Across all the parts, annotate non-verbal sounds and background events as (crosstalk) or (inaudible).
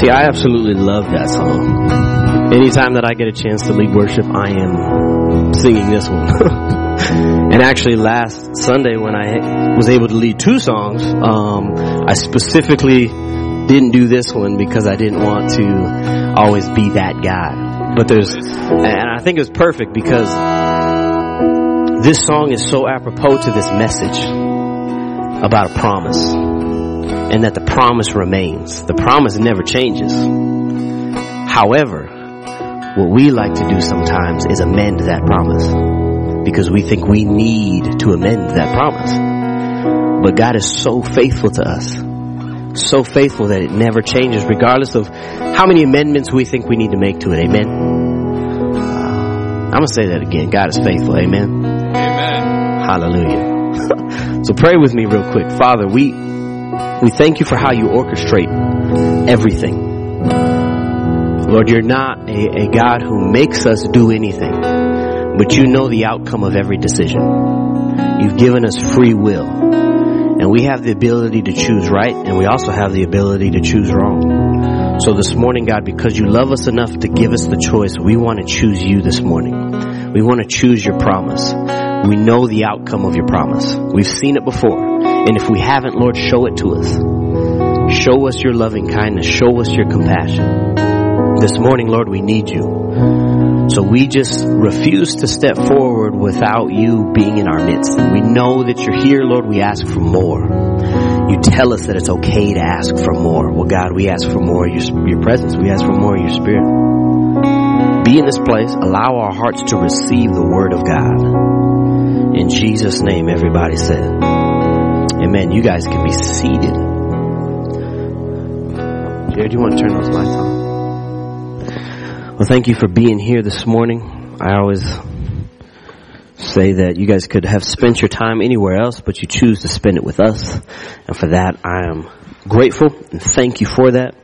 See, I absolutely love that song. Anytime that I get a chance to lead worship, I am singing this one. (laughs) and actually last Sunday when I was able to lead two songs, um, I specifically didn't do this one because I didn't want to always be that guy. But there's, and I think it was perfect because this song is so apropos to this message about a promise and that the promise remains. The promise never changes. However, what we like to do sometimes is amend that promise because we think we need to amend that promise. But God is so faithful to us. So faithful that it never changes regardless of how many amendments we think we need to make to it. Amen. I'm going to say that again. God is faithful. Amen. Amen. Hallelujah. (laughs) so pray with me real quick. Father, we we thank you for how you orchestrate everything. Lord, you're not a, a, God who makes us do anything, but you know the outcome of every decision. You've given us free will, and we have the ability to choose right, and we also have the ability to choose wrong. So this morning, God, because you love us enough to give us the choice, we want to choose you this morning. We want to choose your promise. We know the outcome of your promise. We've seen it before. And if we haven't, Lord, show it to us. Show us your loving kindness. Show us your compassion. This morning, Lord, we need you. So we just refuse to step forward without you being in our midst. We know that you're here, Lord. We ask for more. You tell us that it's okay to ask for more. Well, God, we ask for more your, your presence. We ask for more your spirit. Be in this place. Allow our hearts to receive the word of God. In Jesus' name, everybody said. Amen. You guys can be seated. Jared, do you want to turn those lights on? Well, thank you for being here this morning. I always say that you guys could have spent your time anywhere else, but you choose to spend it with us. And for that, I am grateful and thank you for that.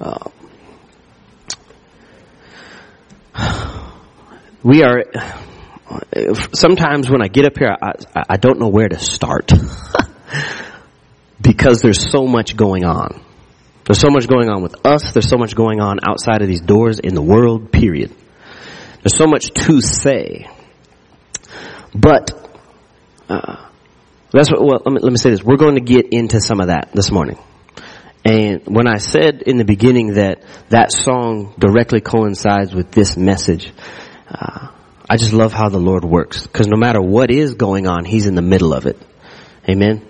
Uh, we are, sometimes when I get up here, I, I don't know where to start. (laughs) because there's so much going on. There's so much going on with us. There's so much going on outside of these doors in the world, period. There's so much to say. But, uh, that's what, well, let me, let me say this. We're going to get into some of that this morning. And when I said in the beginning that that song directly coincides with this message, uh, I just love how the Lord works. Because no matter what is going on, He's in the middle of it. Amen.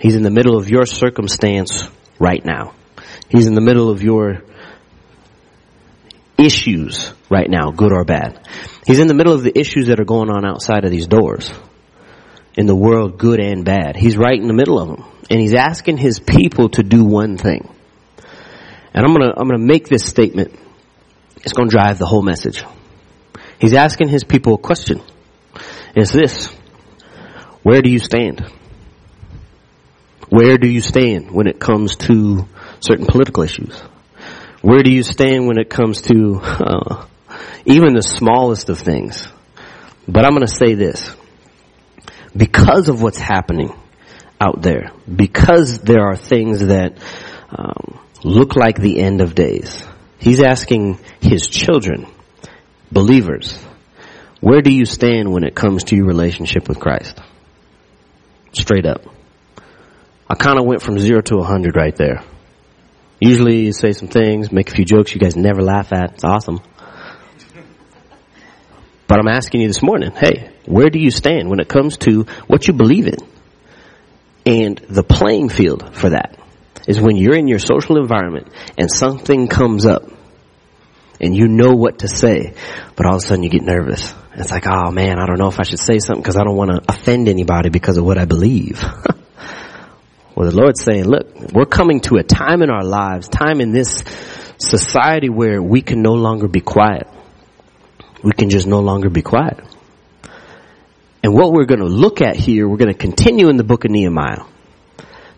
He's in the middle of your circumstance right now. He's in the middle of your issues right now, good or bad. He's in the middle of the issues that are going on outside of these doors. In the world, good and bad. He's right in the middle of them. And he's asking his people to do one thing. And I'm gonna, I'm gonna make this statement. It's gonna drive the whole message. He's asking his people a question. It's this. Where do you stand? Where do you stand when it comes to certain political issues? Where do you stand when it comes to uh, even the smallest of things? But I'm going to say this. Because of what's happening out there, because there are things that um, look like the end of days, he's asking his children, believers, where do you stand when it comes to your relationship with Christ? Straight up. I kind of went from zero to a hundred right there. Usually you say some things, make a few jokes you guys never laugh at. It's awesome. But I'm asking you this morning, hey, where do you stand when it comes to what you believe in? And the playing field for that is when you're in your social environment and something comes up and you know what to say, but all of a sudden you get nervous. It's like, oh man, I don't know if I should say something because I don't want to offend anybody because of what I believe. (laughs) Well, the Lord's saying, look, we're coming to a time in our lives, time in this society where we can no longer be quiet. We can just no longer be quiet. And what we're going to look at here, we're going to continue in the book of Nehemiah.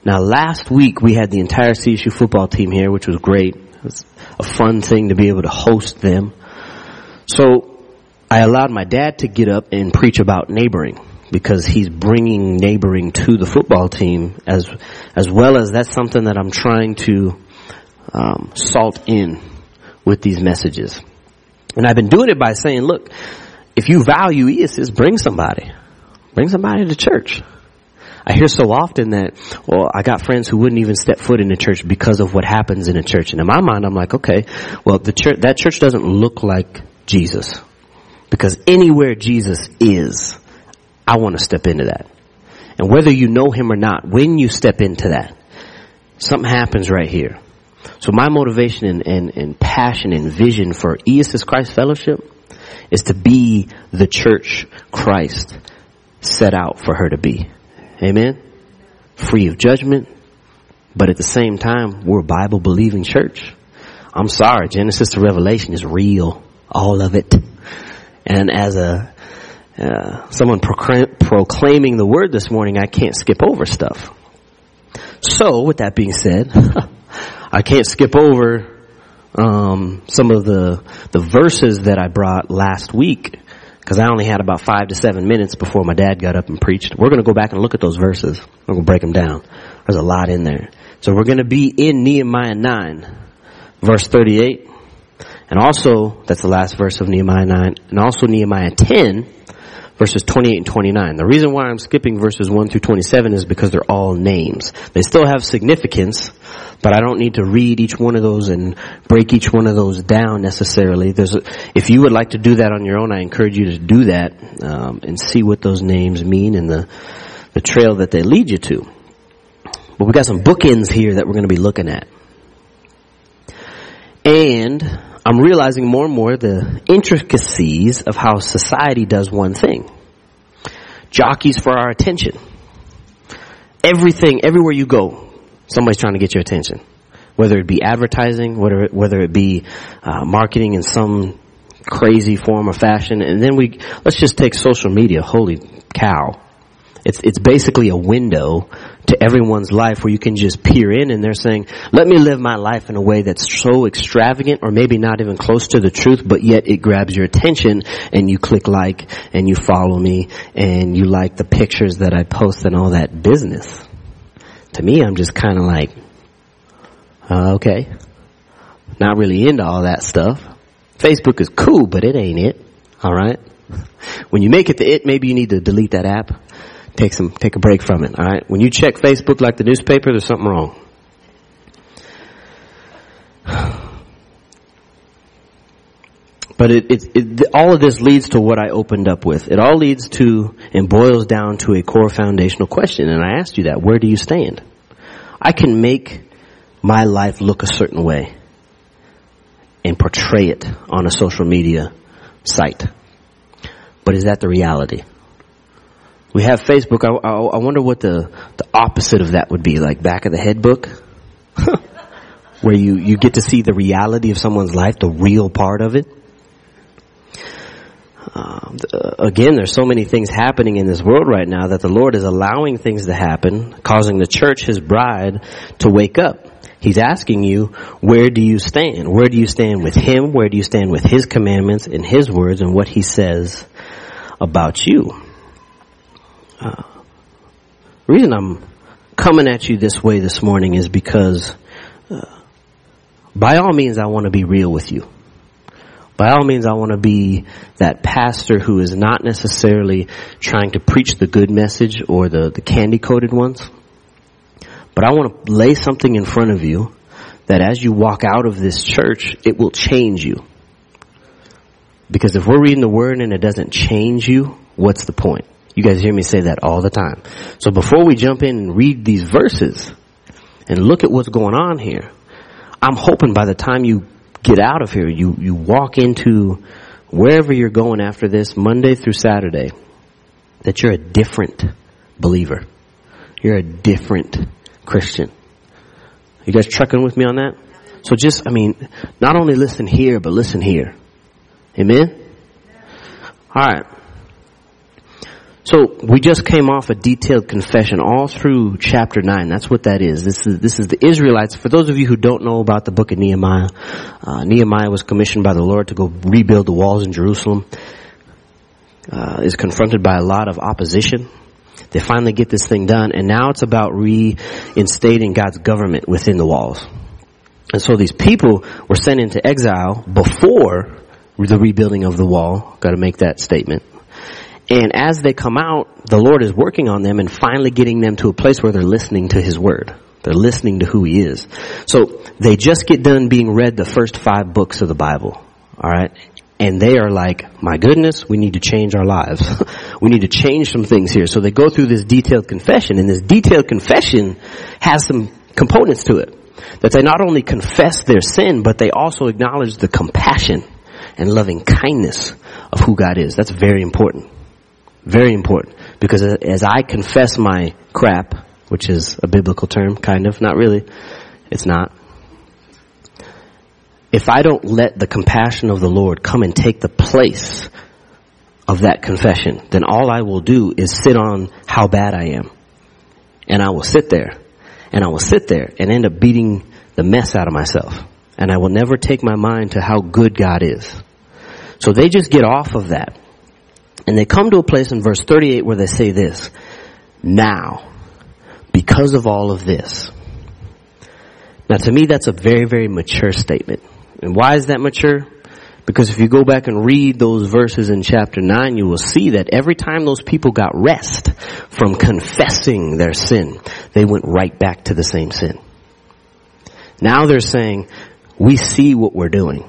Now last week we had the entire CSU football team here, which was great. It was a fun thing to be able to host them. So I allowed my dad to get up and preach about neighboring because he's bringing neighboring to the football team as as well as that's something that I'm trying to um, salt in with these messages. And I've been doing it by saying, look, if you value ESIS, bring somebody. Bring somebody to church. I hear so often that, well, I got friends who wouldn't even step foot in the church because of what happens in a church. And in my mind, I'm like, okay, well, the church, that church doesn't look like Jesus. Because anywhere Jesus is, I want to step into that. And whether you know him or not, when you step into that, something happens right here. So my motivation and, and, and passion and vision for ESIS Christ Fellowship is to be the church Christ set out for her to be. Amen? Free of judgment, but at the same time, we're a Bible believing church. I'm sorry, Genesis to Revelation is real. All of it. And as a, someone proclaiming the word this morning, I can't skip over stuff. So, with that being said, (laughs) I can't skip over um, some of the the verses that I brought last week because I only had about five to seven minutes before my dad got up and preached. We're going to go back and look at those verses. We're going to break them down. There's a lot in there. So we're going to be in Nehemiah 9, verse 38. And also, that's the last verse of Nehemiah 9. And also Nehemiah 10, verses 28 and 29. The reason why I'm skipping verses 1 through 27 is because they're all names. They still have significance, but I don't need to read each one of those and break each one of those down necessarily. There's, a, if you would like to do that on your own, I encourage you to do that um, and see what those names mean and the the trail that they lead you to. But we've got some bookends here that we're going to be looking at, and I'm realizing more and more the intricacies of how society does one thing. Jockeys for our attention. Everything, everywhere you go, somebody's trying to get your attention. Whether it be advertising, whether it, whether it be uh, marketing in some crazy form or fashion, and then we let's just take social media. Holy cow! It's it's basically a window to everyone's life where you can just peer in and they're saying, let me live my life in a way that's so extravagant or maybe not even close to the truth, but yet it grabs your attention and you click like and you follow me and you like the pictures that I post and all that business. To me, I'm just kind of like, uh, okay, not really into all that stuff. Facebook is cool, but it ain't it. All right. When you make it the it, maybe you need to delete that app take some, take a break from it. All right. When you check Facebook like the newspaper, there's something wrong. (sighs) But it, it, it, all of this leads to what I opened up with. It all leads to and boils down to a core foundational question. And I asked you that. Where do you stand? I can make my life look a certain way and portray it on a social media site. But is that the reality? We have Facebook. I, I, I wonder what the, the opposite of that would be, like back of the head book, (laughs) where you, you get to see the reality of someone's life, the real part of it. Uh, again, there's so many things happening in this world right now that the Lord is allowing things to happen, causing the church, His bride, to wake up. He's asking you, where do you stand? Where do you stand with Him? Where do you stand with His commandments and His words and what He says about you? Uh, reason I'm coming at you this way this morning is because, uh, by all means, I want to be real with you. By all means, I want to be that pastor who is not necessarily trying to preach the good message or the, the candy coated ones. But I want to lay something in front of you that as you walk out of this church, it will change you. Because if we're reading the word and it doesn't change you, what's the point? You guys hear me say that all the time. So before we jump in and read these verses and look at what's going on here, I'm hoping by the time you get out of here, you, you walk into wherever you're going after this, Monday through Saturday, that you're a different believer. You're a different Christian. You guys trucking with me on that? So just, I mean, not only listen here, but listen here. Amen? Alright. So we just came off a detailed confession all through chapter nine. That's what that is. This is this is the Israelites. For those of you who don't know about the book of Nehemiah, uh, Nehemiah was commissioned by the Lord to go rebuild the walls in Jerusalem. Uh, is confronted by a lot of opposition. They finally get this thing done, and now it's about reinstating God's government within the walls. And so these people were sent into exile before the rebuilding of the wall. Got to make that statement. And as they come out, the Lord is working on them and finally getting them to a place where they're listening to His Word. They're listening to who He is. So they just get done being read the first five books of the Bible. Alright? And they are like, my goodness, we need to change our lives. (laughs) we need to change some things here. So they go through this detailed confession and this detailed confession has some components to it. That they not only confess their sin, but they also acknowledge the compassion and loving kindness of who God is. That's very important. Very important. Because as I confess my crap, which is a biblical term, kind of, not really, it's not. If I don't let the compassion of the Lord come and take the place of that confession, then all I will do is sit on how bad I am. And I will sit there, and I will sit there and end up beating the mess out of myself. And I will never take my mind to how good God is. So they just get off of that. And they come to a place in verse 38 where they say this, now, because of all of this. Now to me that's a very, very mature statement. And why is that mature? Because if you go back and read those verses in chapter 9, you will see that every time those people got rest from confessing their sin, they went right back to the same sin. Now they're saying, we see what we're doing.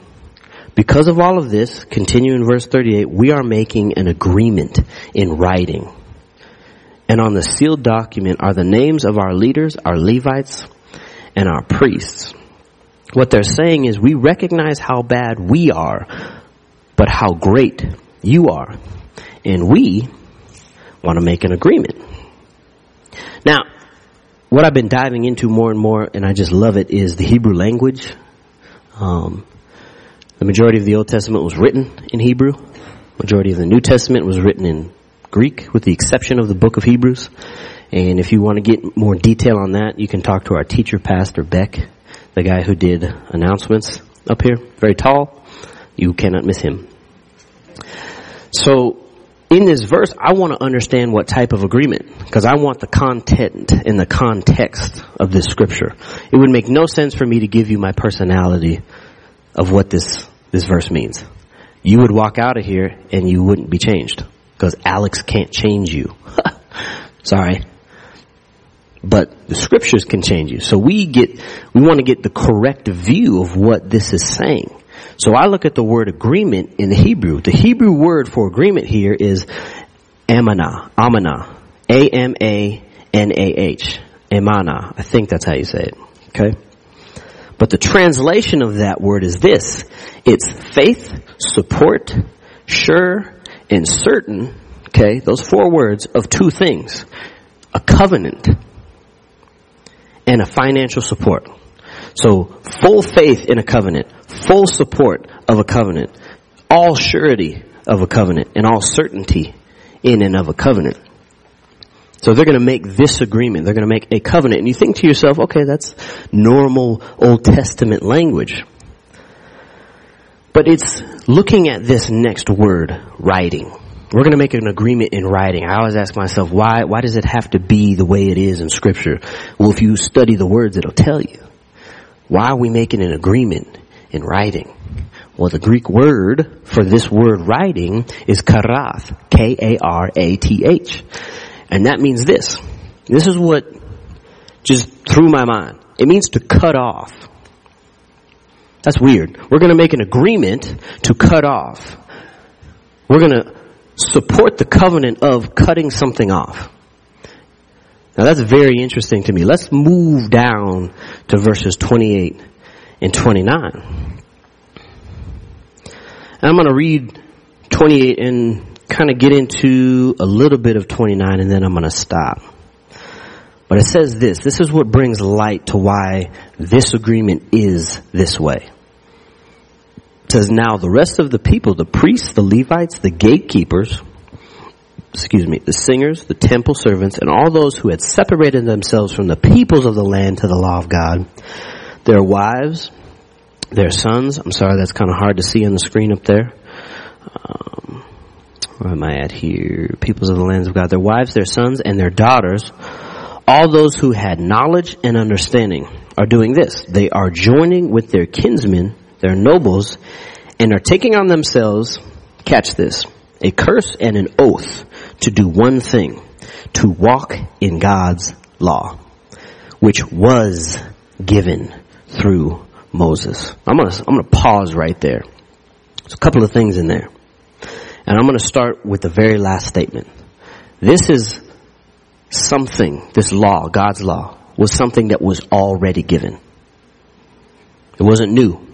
Because of all of this, continue in verse 38, we are making an agreement in writing. And on the sealed document are the names of our leaders, our Levites, and our priests. What they're saying is we recognize how bad we are, but how great you are. And we want to make an agreement. Now, what I've been diving into more and more, and I just love it, is the Hebrew language. Um, the majority of the Old Testament was written in Hebrew. Majority of the New Testament was written in Greek, with the exception of the book of Hebrews. And if you want to get more detail on that, you can talk to our teacher, Pastor Beck, the guy who did announcements up here. Very tall. You cannot miss him. So, in this verse, I want to understand what type of agreement, because I want the content and the context of this scripture. It would make no sense for me to give you my personality of what this, this verse means. You would walk out of here and you wouldn't be changed because Alex can't change you. (laughs) Sorry. But the scriptures can change you. So we get, we want to get the correct view of what this is saying. So I look at the word agreement in the Hebrew. The Hebrew word for agreement here is amana, amana, A-M-A-N-A-H, amana. I think that's how you say it. Okay? But the translation of that word is this. It's faith, support, sure, and certain, okay, those four words of two things. A covenant and a financial support. So full faith in a covenant, full support of a covenant, all surety of a covenant, and all certainty in and of a covenant. So they're going to make this agreement. They're going to make a covenant. And you think to yourself, okay, that's normal Old Testament language. But it's looking at this next word, writing. We're going to make an agreement in writing. I always ask myself, why, why does it have to be the way it is in scripture? Well, if you study the words, it'll tell you. Why are we making an agreement in writing? Well, the Greek word for this word writing is karath, K-A-R-A-T-H. And that means this. This is what just threw my mind. It means to cut off. That's weird. We're going to make an agreement to cut off. We're going to support the covenant of cutting something off. Now that's very interesting to me. Let's move down to verses 28 and 29. And I'm going to read 28 and kind of get into a little bit of 29 and then I'm going to stop. But it says this. This is what brings light to why this agreement is this way. It says, now the rest of the people, the priests, the Levites, the gatekeepers, excuse me, the singers, the temple servants, and all those who had separated themselves from the peoples of the land to the law of God, their wives, their sons, I'm sorry, that's kind of hard to see on the screen up there. Um, where am I at here? Peoples of the lands of God, their wives, their sons, and their daughters, all those who had knowledge and understanding. are doing this. They are joining with their kinsmen, their nobles, and are taking on themselves, catch this, a curse and an oath to do one thing, to walk in God's law, which was given through Moses. I'm gonna, I'm gonna pause right there. There's a couple of things in there. And I'm gonna start with the very last statement. This is something, this law, God's law, was something that was already given. It wasn't new.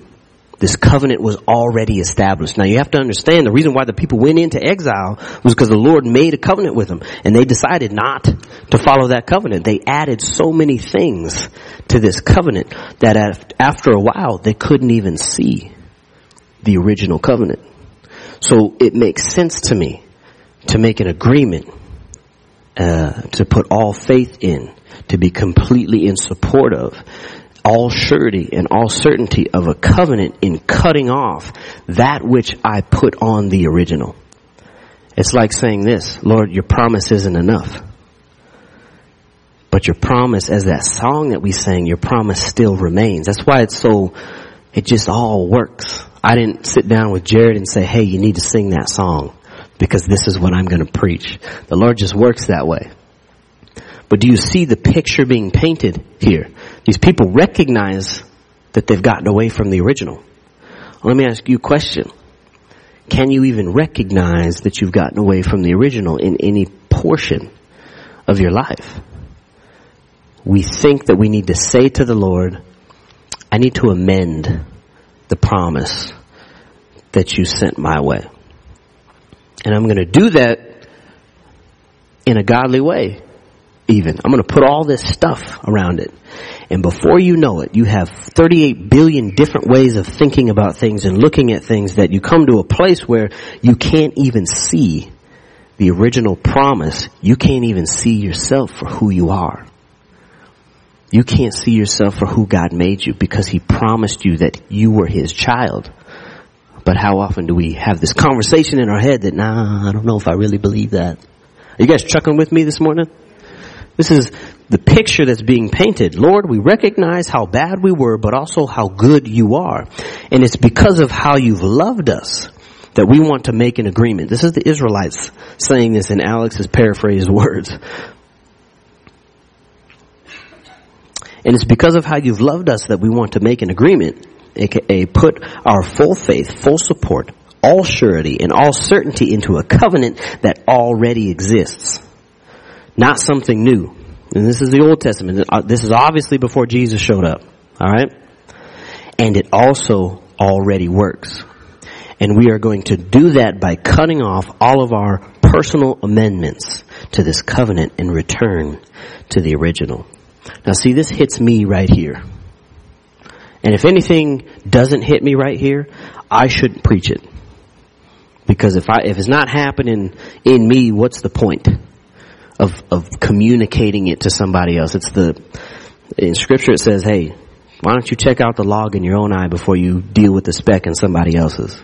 This covenant was already established. Now you have to understand the reason why the people went into exile was because the Lord made a covenant with them and they decided not to follow that covenant. They added so many things to this covenant that after a while they couldn't even see the original covenant. So it makes sense to me to make an agreement, uh, to put all faith in, to be completely in support of, all surety and all certainty of a covenant in cutting off that which I put on the original. It's like saying this, Lord, your promise isn't enough. But your promise, as that song that we sang, your promise still remains. That's why it's so, it just all works. I didn't sit down with Jared and say, hey, you need to sing that song because this is what I'm going to preach. The Lord just works that way. But do you see the picture being painted here? These people recognize that they've gotten away from the original. Let me ask you a question. Can you even recognize that you've gotten away from the original in any portion of your life? We think that we need to say to the Lord, I need to amend the promise that you sent my way. And I'm going to do that in a godly way even. I'm going to put all this stuff around it. And before you know it, you have 38 billion different ways of thinking about things and looking at things that you come to a place where you can't even see the original promise. You can't even see yourself for who you are. You can't see yourself for who God made you because He promised you that you were His child. But how often do we have this conversation in our head that, nah, I don't know if I really believe that. Are you guys chuckling with me this morning? This is the picture that's being painted. Lord, we recognize how bad we were, but also how good you are. And it's because of how you've loved us that we want to make an agreement. This is the Israelites saying this in Alex's paraphrased (laughs) words. And it's because of how you've loved us that we want to make an agreement, aka put our full faith, full support, all surety, and all certainty into a covenant that already exists not something new. And this is the Old Testament. Uh, this is obviously before Jesus showed up. Alright? And it also already works. And we are going to do that by cutting off all of our personal amendments to this covenant in return to the original. Now see, this hits me right here. And if anything doesn't hit me right here, I shouldn't preach it. Because if I, if it's not happening in me, what's the point? of, of communicating it to somebody else. It's the, in scripture it says, hey, why don't you check out the log in your own eye before you deal with the speck in somebody else's?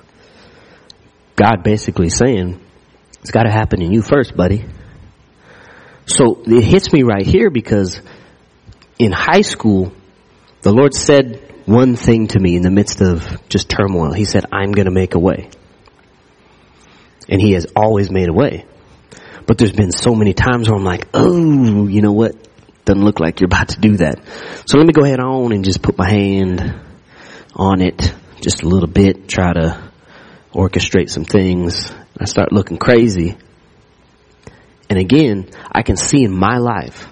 God basically saying, it's gotta happen in you first, buddy. So it hits me right here because in high school, the Lord said one thing to me in the midst of just turmoil. He said, I'm gonna make a way. And He has always made a way. But there's been so many times where I'm like, oh, you know what? Doesn't look like you're about to do that. So let me go ahead on and just put my hand on it just a little bit, try to orchestrate some things. I start looking crazy. And again, I can see in my life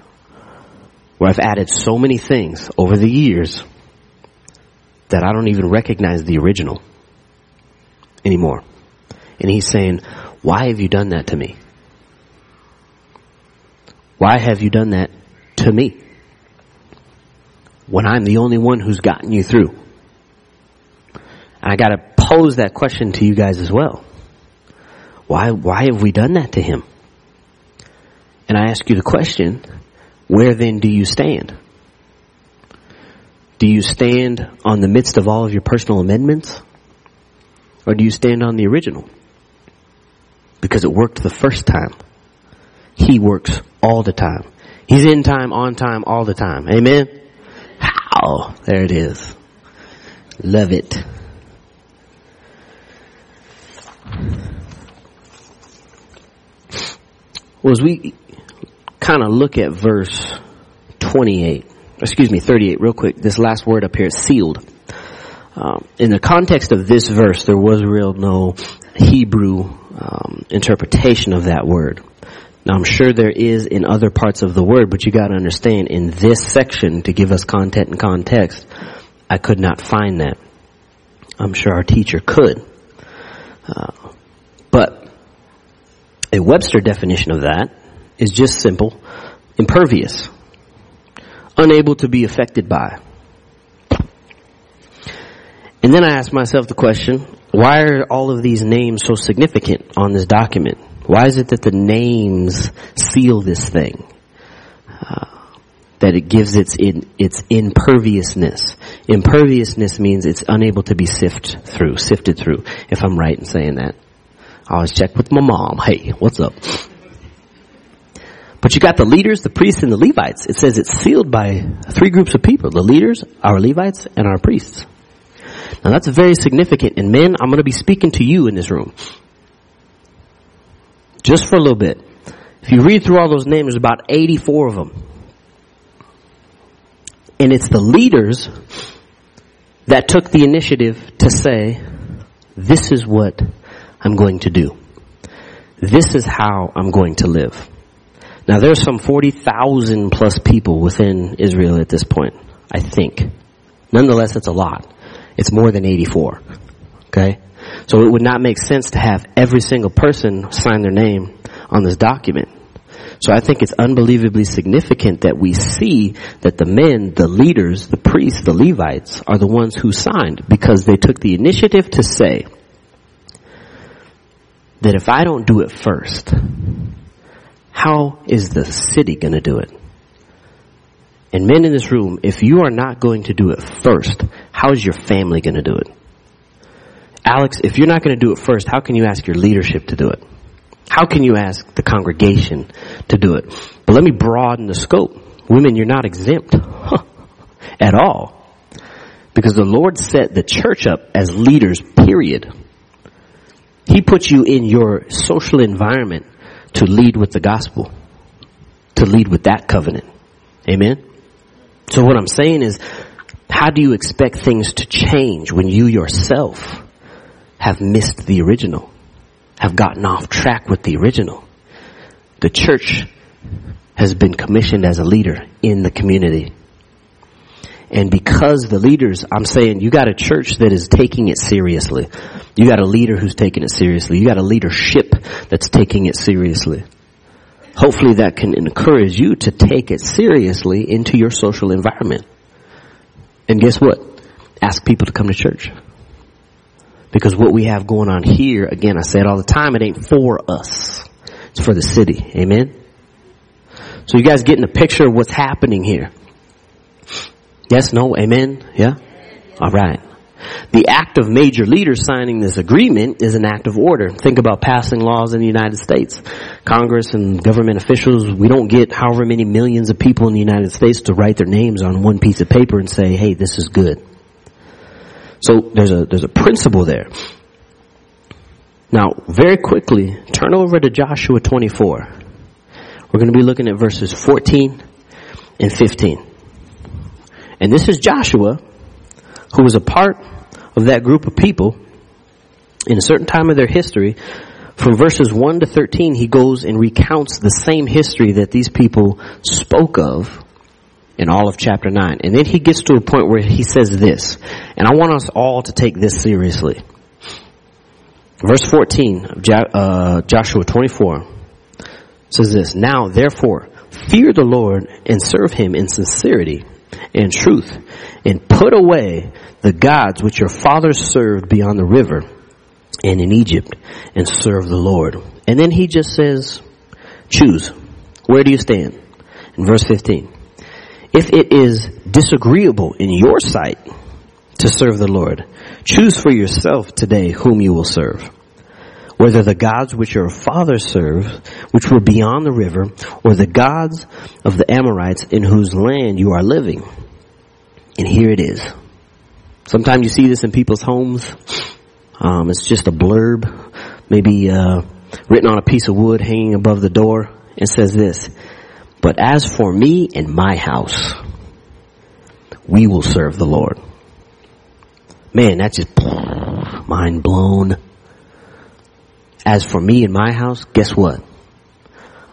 where I've added so many things over the years that I don't even recognize the original anymore. And he's saying, why have you done that to me? Why have you done that to me? When I'm the only one who's gotten you through. I gotta pose that question to you guys as well. Why, why have we done that to him? And I ask you the question, where then do you stand? Do you stand on the midst of all of your personal amendments? Or do you stand on the original? Because it worked the first time. He works all the time. He's in time, on time, all the time. Amen? How? There it is. Love it. Well, as we kind of look at verse 28, excuse me, 38 real quick, this last word up here is sealed. Um, in the context of this verse, there was real no Hebrew um, interpretation of that word. Now I'm sure there is in other parts of the word, but you got to understand in this section to give us content and context, I could not find that. I'm sure our teacher could. Uh, but a Webster definition of that is just simple, impervious, unable to be affected by. And then I asked myself the question, why are all of these names so significant on this document? Why is it that the names seal this thing? Uh, that it gives its in, its imperviousness. Imperviousness means it's unable to be sifted through, sifted through. If I'm right in saying that, I always check with my mom. Hey, what's up? But you got the leaders, the priests, and the Levites. It says it's sealed by three groups of people: the leaders, our Levites, and our priests. Now that's very significant. And men, I'm going to be speaking to you in this room just for a little bit. If you read through all those names, there's about 84 of them. And it's the leaders that took the initiative to say, this is what I'm going to do. This is how I'm going to live. Now there's some 40,000 plus people within Israel at this point, I think. Nonetheless, it's a lot. It's more than 84. Okay? So it would not make sense to have every single person sign their name on this document. So I think it's unbelievably significant that we see that the men, the leaders, the priests, the Levites are the ones who signed because they took the initiative to say that if I don't do it first, how is the city going to do it? And men in this room, if you are not going to do it first, how is your family going to do it? Alex, if you're not going to do it first, how can you ask your leadership to do it? How can you ask the congregation to do it? But let me broaden the scope. Women, you're not exempt at all. Because the Lord set the church up as leaders, period. He put you in your social environment to lead with the gospel, to lead with that covenant. Amen? So what I'm saying is, how do you expect things to change when you yourself have missed the original, have gotten off track with the original. The church has been commissioned as a leader in the community. And because the leaders, I'm saying you got a church that is taking it seriously. You got a leader who's taking it seriously. You got a leadership that's taking it seriously. Hopefully that can encourage you to take it seriously into your social environment. And guess what? Ask people to come to church. Because what we have going on here, again, I say it all the time, it ain't for us. It's for the city. Amen? So you guys getting a picture of what's happening here? Yes, no, amen? Yeah? Alright. The act of major leaders signing this agreement is an act of order. Think about passing laws in the United States. Congress and government officials, we don't get however many millions of people in the United States to write their names on one piece of paper and say, hey, this is good. So there's a, there's a principle there. Now, very quickly, turn over to Joshua 24. We're going to be looking at verses 14 and 15. And this is Joshua, who was a part of that group of people in a certain time of their history. From verses 1 to 13, he goes and recounts the same history that these people spoke of in all of chapter 9. And then he gets to a point where he says this, and I want us all to take this seriously. Verse 14 of uh, Joshua 24 says this, Now therefore, fear the Lord and serve him in sincerity and truth, and put away the gods which your fathers served beyond the river and in Egypt, and serve the Lord. And then he just says, choose. Where do you stand? In verse 15. If it is disagreeable in your sight to serve the Lord, choose for yourself today whom you will serve. Whether the gods which your fathers served, which were beyond the river, or the gods of the Amorites in whose land you are living. And here it is. Sometimes you see this in people's homes. Um, it's just a blurb, maybe uh, written on a piece of wood hanging above the door. It says this, but as for me and my house, we will serve the Lord. Man, that's just mind blown. As for me and my house, guess what?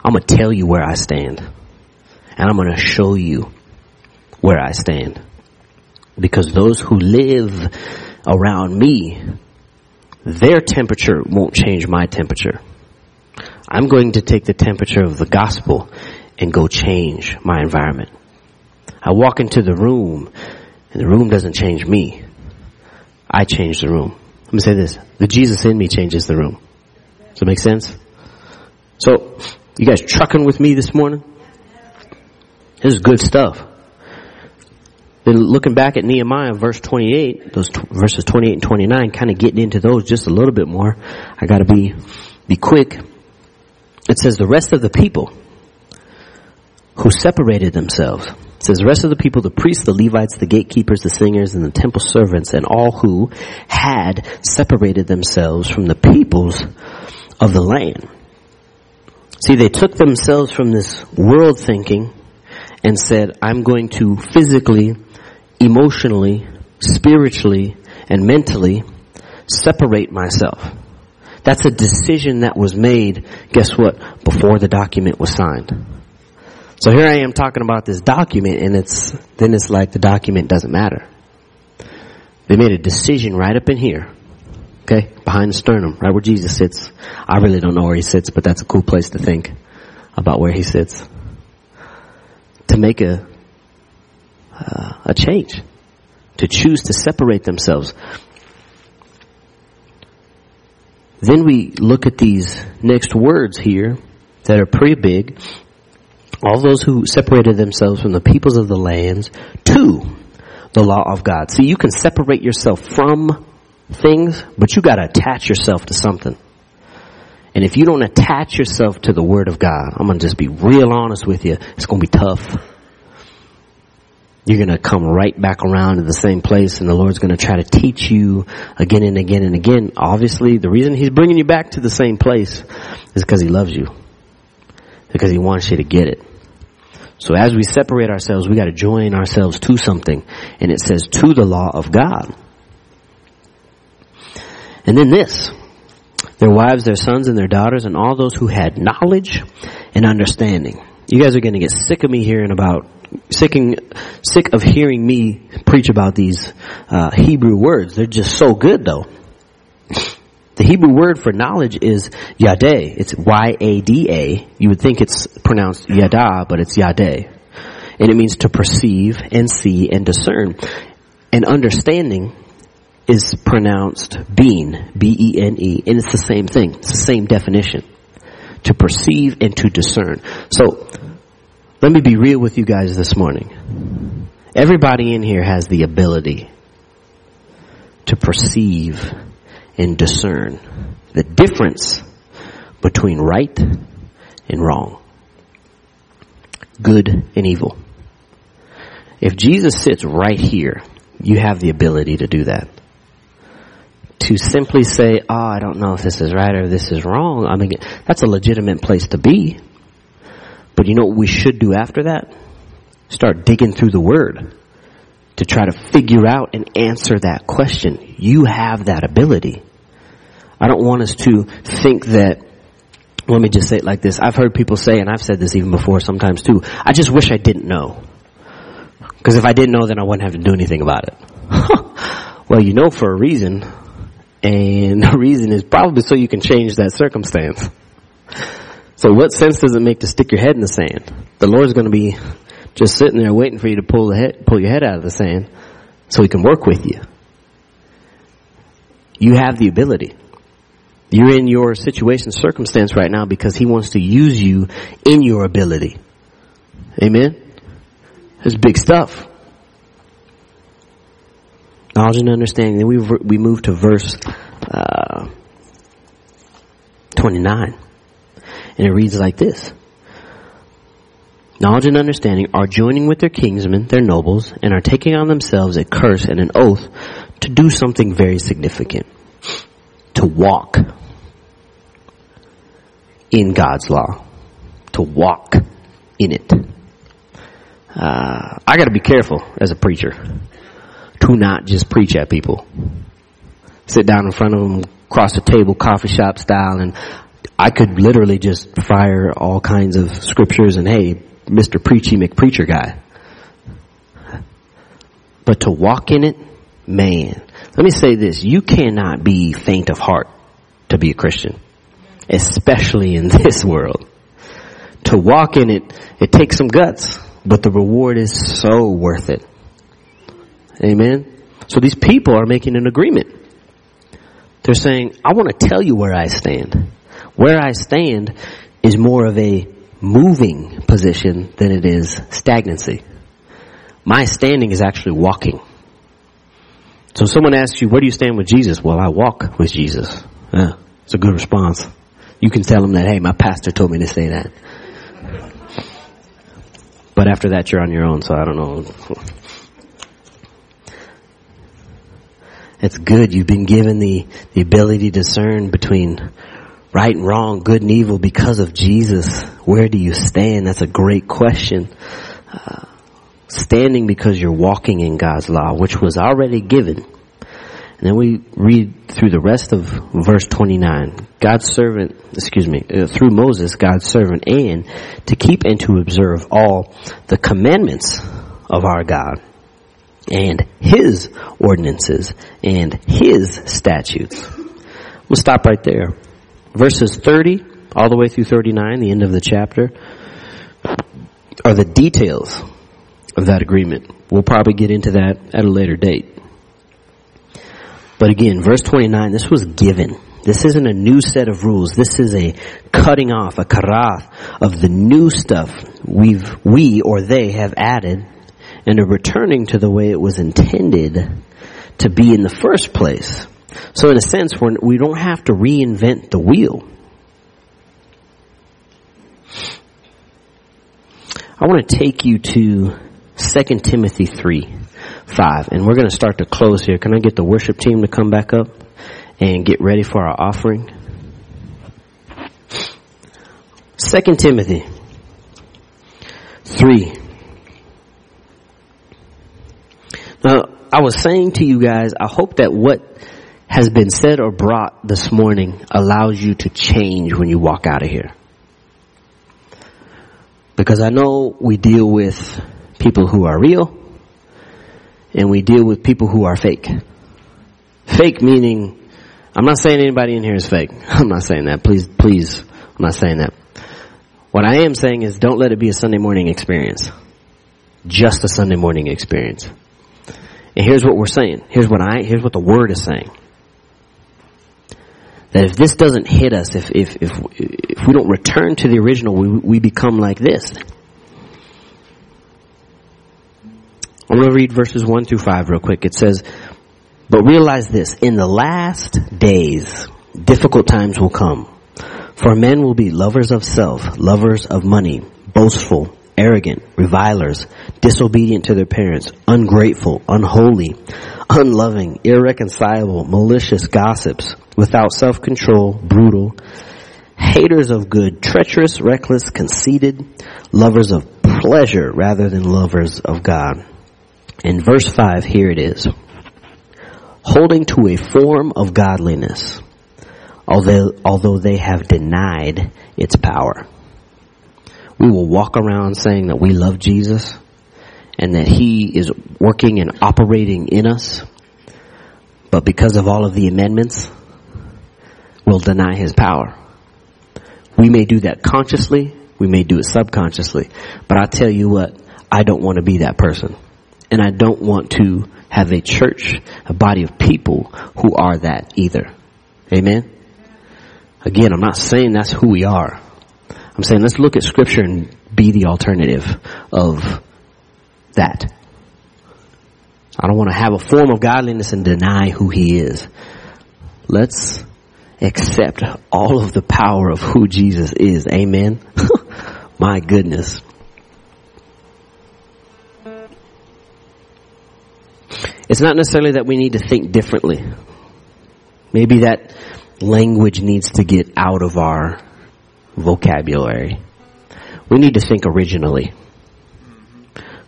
I'm gonna tell you where I stand. And I'm gonna show you where I stand. Because those who live around me, their temperature won't change my temperature. I'm going to take the temperature of the gospel and go change my environment. I walk into the room and the room doesn't change me. I change the room. Let me say this. The Jesus in me changes the room. Does that make sense? So, you guys trucking with me this morning? This is good stuff. Then looking back at Nehemiah verse 28, those t- verses 28 and 29, kind of getting into those just a little bit more. I gotta be, be quick. It says the rest of the people who separated themselves. It says the rest of the people, the priests, the Levites, the gatekeepers, the singers, and the temple servants, and all who had separated themselves from the peoples of the land. See, they took themselves from this world thinking and said, I'm going to physically, emotionally, spiritually, and mentally separate myself. That's a decision that was made, guess what, before the document was signed. So here I am talking about this document and it's, then it's like the document doesn't matter. They made a decision right up in here. Okay? Behind the sternum, right where Jesus sits. I really don't know where he sits, but that's a cool place to think about where he sits. To make a, uh, a change. To choose to separate themselves. Then we look at these next words here that are pretty big. All those who separated themselves from the peoples of the lands to the law of God. See, you can separate yourself from things, but you gotta attach yourself to something. And if you don't attach yourself to the Word of God, I'm gonna just be real honest with you, it's gonna be tough. You're gonna come right back around to the same place and the Lord's gonna try to teach you again and again and again. Obviously, the reason He's bringing you back to the same place is because He loves you. Because He wants you to get it. So as we separate ourselves, we gotta join ourselves to something. And it says to the law of God. And then this, their wives, their sons, and their daughters, and all those who had knowledge and understanding. You guys are going to get sick of me hearing about, sicking, sick of hearing me preach about these uh, Hebrew words. They're just so good, though. The Hebrew word for knowledge is yadeh. It's Y-A-D-A. You would think it's pronounced yada, but it's yadeh. And it means to perceive and see and discern. And understanding is pronounced being, B-E-N-E, and it's the same thing. It's the same definition. To perceive and to discern. So, let me be real with you guys this morning. Everybody in here has the ability to perceive and discern the difference between right and wrong. Good and evil. If Jesus sits right here, you have the ability to do that to simply say, oh, I don't know if this is right or this is wrong, I mean, that's a legitimate place to be. But you know what we should do after that? Start digging through the Word to try to figure out and answer that question. You have that ability. I don't want us to think that, let me just say it like this. I've heard people say, and I've said this even before sometimes too, I just wish I didn't know. Because if I didn't know, then I wouldn't have to do anything about it. (laughs) well, you know for a reason. And the (laughs) reason is probably so you can change that circumstance. So what sense does it make to stick your head in the sand? The Lord's going to be just sitting there waiting for you to pull the head, pull your head out of the sand so he can work with you. You have the ability. You're in your situation, circumstance right now because he wants to use you in your ability. Amen? It's big stuff. Knowledge and understanding. Then we we move to verse uh, 29. And it reads like this. knowledge and understanding are joining with their kingsmen, their nobles, and are taking on themselves a curse and an oath to do something very significant. To walk in God's law. To walk in it. Uh, I gotta be careful as a preacher to not just preach at people. Sit down in front of them, across the table, coffee shop style, and I could literally just fire all kinds of scriptures and hey, Mr. Preachy McPreacher guy. But to walk in it, man, let me say this, you cannot be faint of heart to be a Christian. Especially in (laughs) this world. To walk in it, it takes some guts, but the reward is so worth it. Amen? So these people are making an agreement. They're saying, I want to tell you where I stand. Where I stand is more of a moving position than it is stagnancy. My standing is actually walking. So someone asks you, where do you stand with Jesus? Well, I walk with Jesus. Yeah, it's a good response. You can tell them that, hey, my pastor told me to say that. But after that, you're on your own, so I don't know. It's good. You've been given the, the ability to discern between right and wrong, good and evil because of Jesus. Where do you stand? That's a great question. Uh, standing because you're walking in God's law, which was already given. And then we read through the rest of verse 29. God's servant, excuse me, uh, through Moses, God's servant, and to keep and to observe all the commandments of our God and His ordinances and His statutes. We'll stop right there verses 30 all the way through 39, the end of the chapter, are the details of that agreement. We'll probably get into that at a later date. But again, verse 29, this was given. This isn't a new set of rules. This is a cutting off, a karath of the new stuff we've, we or they have added and a returning to the way it was intended to be in the first place. So in a sense, we're, we do not have to reinvent the wheel. I want to take you to 2 Timothy 3, 5. And we're going to start to close here. Can I get the worship team to come back up and get ready for our offering? 2 Timothy 3. Now, I was saying to you guys, I hope that what has been said or brought this morning allows you to change when you walk out of here. Because I know we deal with people who are real and we deal with people who are fake. Fake meaning, I'm not saying anybody in here is fake. (laughs) I'm not saying that. Please, please, I'm not saying that. What I am saying is don't let it be a Sunday morning experience. Just a Sunday morning experience. And here's what we're saying. Here's what I, here's what the word is saying that if this doesn't hit us, if, if, if, if we don't return to the original, we, we become like this. I'm going to read verses 1 through 5 real quick. It says, But realize this, in the last days, difficult times will come. For men will be lovers of self, lovers of money, boastful, arrogant, revilers, disobedient to their parents, ungrateful, unholy, unloving, irreconcilable, malicious gossips, without self-control, brutal, haters of good, treacherous, reckless, conceited, lovers of pleasure rather than lovers of God. In verse 5, here it is. Holding to a form of godliness, although, although they have denied its power. We will walk around saying that we love Jesus and that He is working and operating in us, but because of all of the amendments, we'll deny his power. We may do that consciously, we may do it subconsciously, but I tell you what, I don't want to be that person. And I don't want to have a church, a body of people who are that either. Amen? Again, I'm not saying that's who we are. I'm saying let's look at scripture and be the alternative of that. I don't want to have a form of godliness and deny who He is. Let's accept all of the power of who Jesus is. Amen. (laughs) My goodness. It's not necessarily that we need to think differently. Maybe that language needs to get out of our vocabulary. We need to think originally.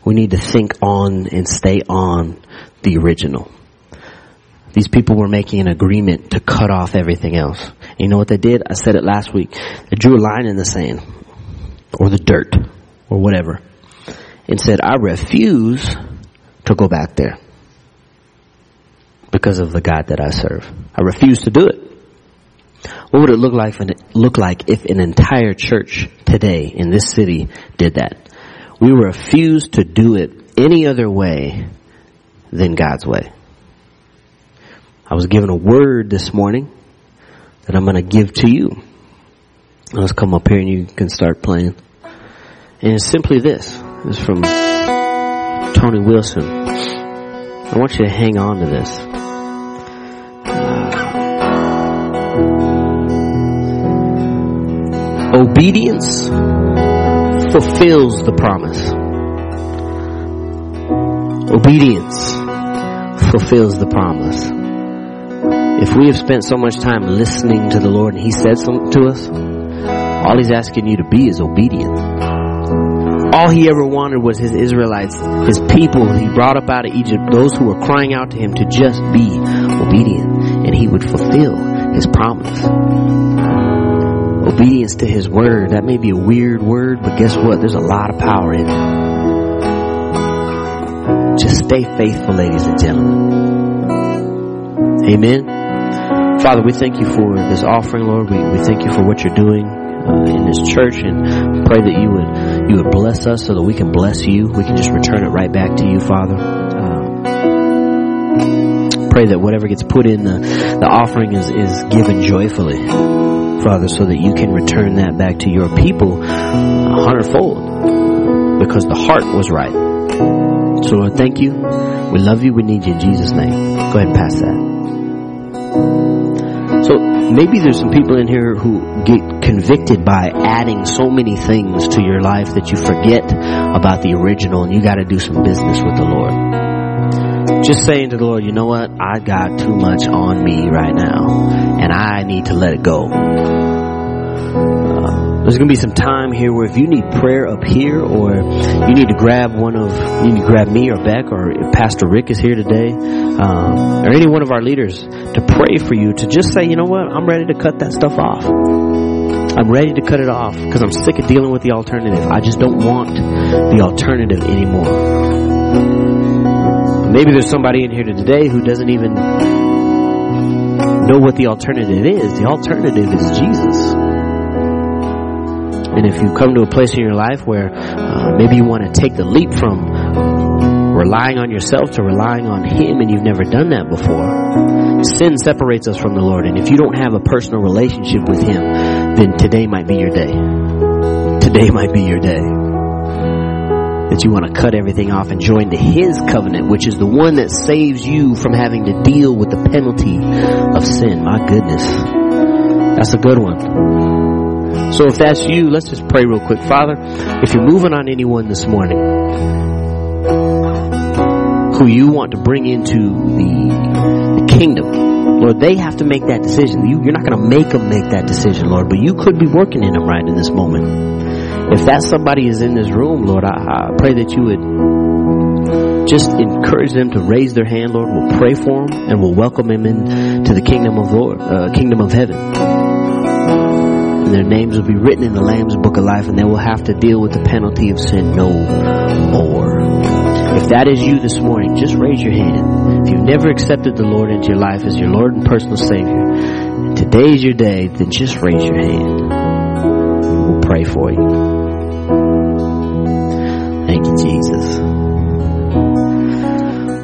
We need to think on and stay on the original. These people were making an agreement to cut off everything else. And you know what they did? I said it last week. They drew a line in the sand or the dirt or whatever and said, I refuse to go back there because of the God that I serve. I refuse to do it. What would it look like, look like if an entire church today in this city did that? We refuse to do it any other way than God's way. I was given a word this morning that I'm going to give to you. Let's come up here and you can start playing. And it's simply this. It's from Tony Wilson. I want you to hang on to this. Obedience fulfills the promise. Obedience fulfills the promise. If we have spent so much time listening to the Lord and He said something to us, all He's asking you to be is obedient. All He ever wanted was His Israelites, His people He brought up out of Egypt, those who were crying out to Him to just be obedient and He would fulfill His promise obedience to his word. That may be a weird word, but guess what? There's a lot of power in it. Just stay faithful, ladies and gentlemen. Amen. Father, we thank you for this offering, Lord. We, we thank you for what you're doing uh, in this church and pray that you would, you would bless us so that we can bless you. We can just return it right back to you, Father. Uh, pray that whatever gets put in the, the offering is, is given joyfully. Father, so that you can return that back to your people a hundredfold because the heart was right. So Lord, thank you. We love you. We need you in Jesus' name. Go ahead and pass that. So maybe there's some people in here who get convicted by adding so many things to your life that you forget about the original and you got to do some business with the Lord. Just saying to the Lord, you know what? I got too much on me right now and I need to let it go. There's going to be some time here where if you need prayer up here or you need to grab one of, you need to grab me or Beck or Pastor Rick is here today, um, or any one of our leaders to pray for you to just say, you know what, I'm ready to cut that stuff off. I'm ready to cut it off because I'm sick of dealing with the alternative. I just don't want the alternative anymore. Maybe there's somebody in here today who doesn't even know what the alternative is. The alternative is Jesus. And if you come to a place in your life where uh, maybe you want to take the leap from relying on yourself to relying on Him and you've never done that before, sin separates us from the Lord. And if you don't have a personal relationship with Him, then today might be your day. Today might be your day. That you want to cut everything off and join to His covenant, which is the one that saves you from having to deal with the penalty of sin. My goodness. That's a good one. So if that's you, let's just pray real quick. Father, if you're moving on anyone this morning who you want to bring into the, kingdom, Lord, they have to make that decision. You, you're not going to make them make that decision, Lord, but you could be working in them right in this moment. If that somebody is in this room, Lord, I, I pray that you would just encourage them to raise their hand, Lord. We'll pray for them and we'll welcome them into the kingdom of Lord, uh, kingdom of heaven and their names will be written in the Lamb's Book of Life, and they will have to deal with the penalty of sin no more. If that is you this morning, just raise your hand. If you've never accepted the Lord into your life as your Lord and personal Savior, and today is your day, then just raise your hand. We'll pray for you. Thank you, Jesus.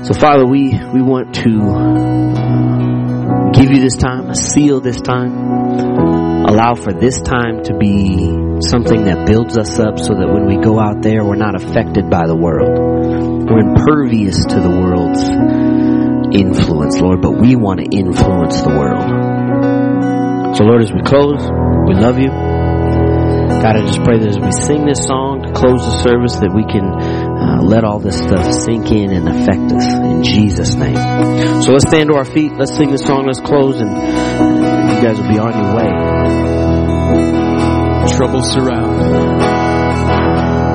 So, Father, we, we want to give you this time, a seal this time allow for this time to be something that builds us up so that when we go out there, we're not affected by the world. We're impervious to the world's influence, Lord, but we want to influence the world. So Lord, as we close, we love you. God, I just pray that as we sing this song to close the service, that we can uh, let all this stuff sink in and affect us in Jesus' name. So let's stand to our feet. Let's sing the song. Let's close, and you guys will be on your way. Trouble surround.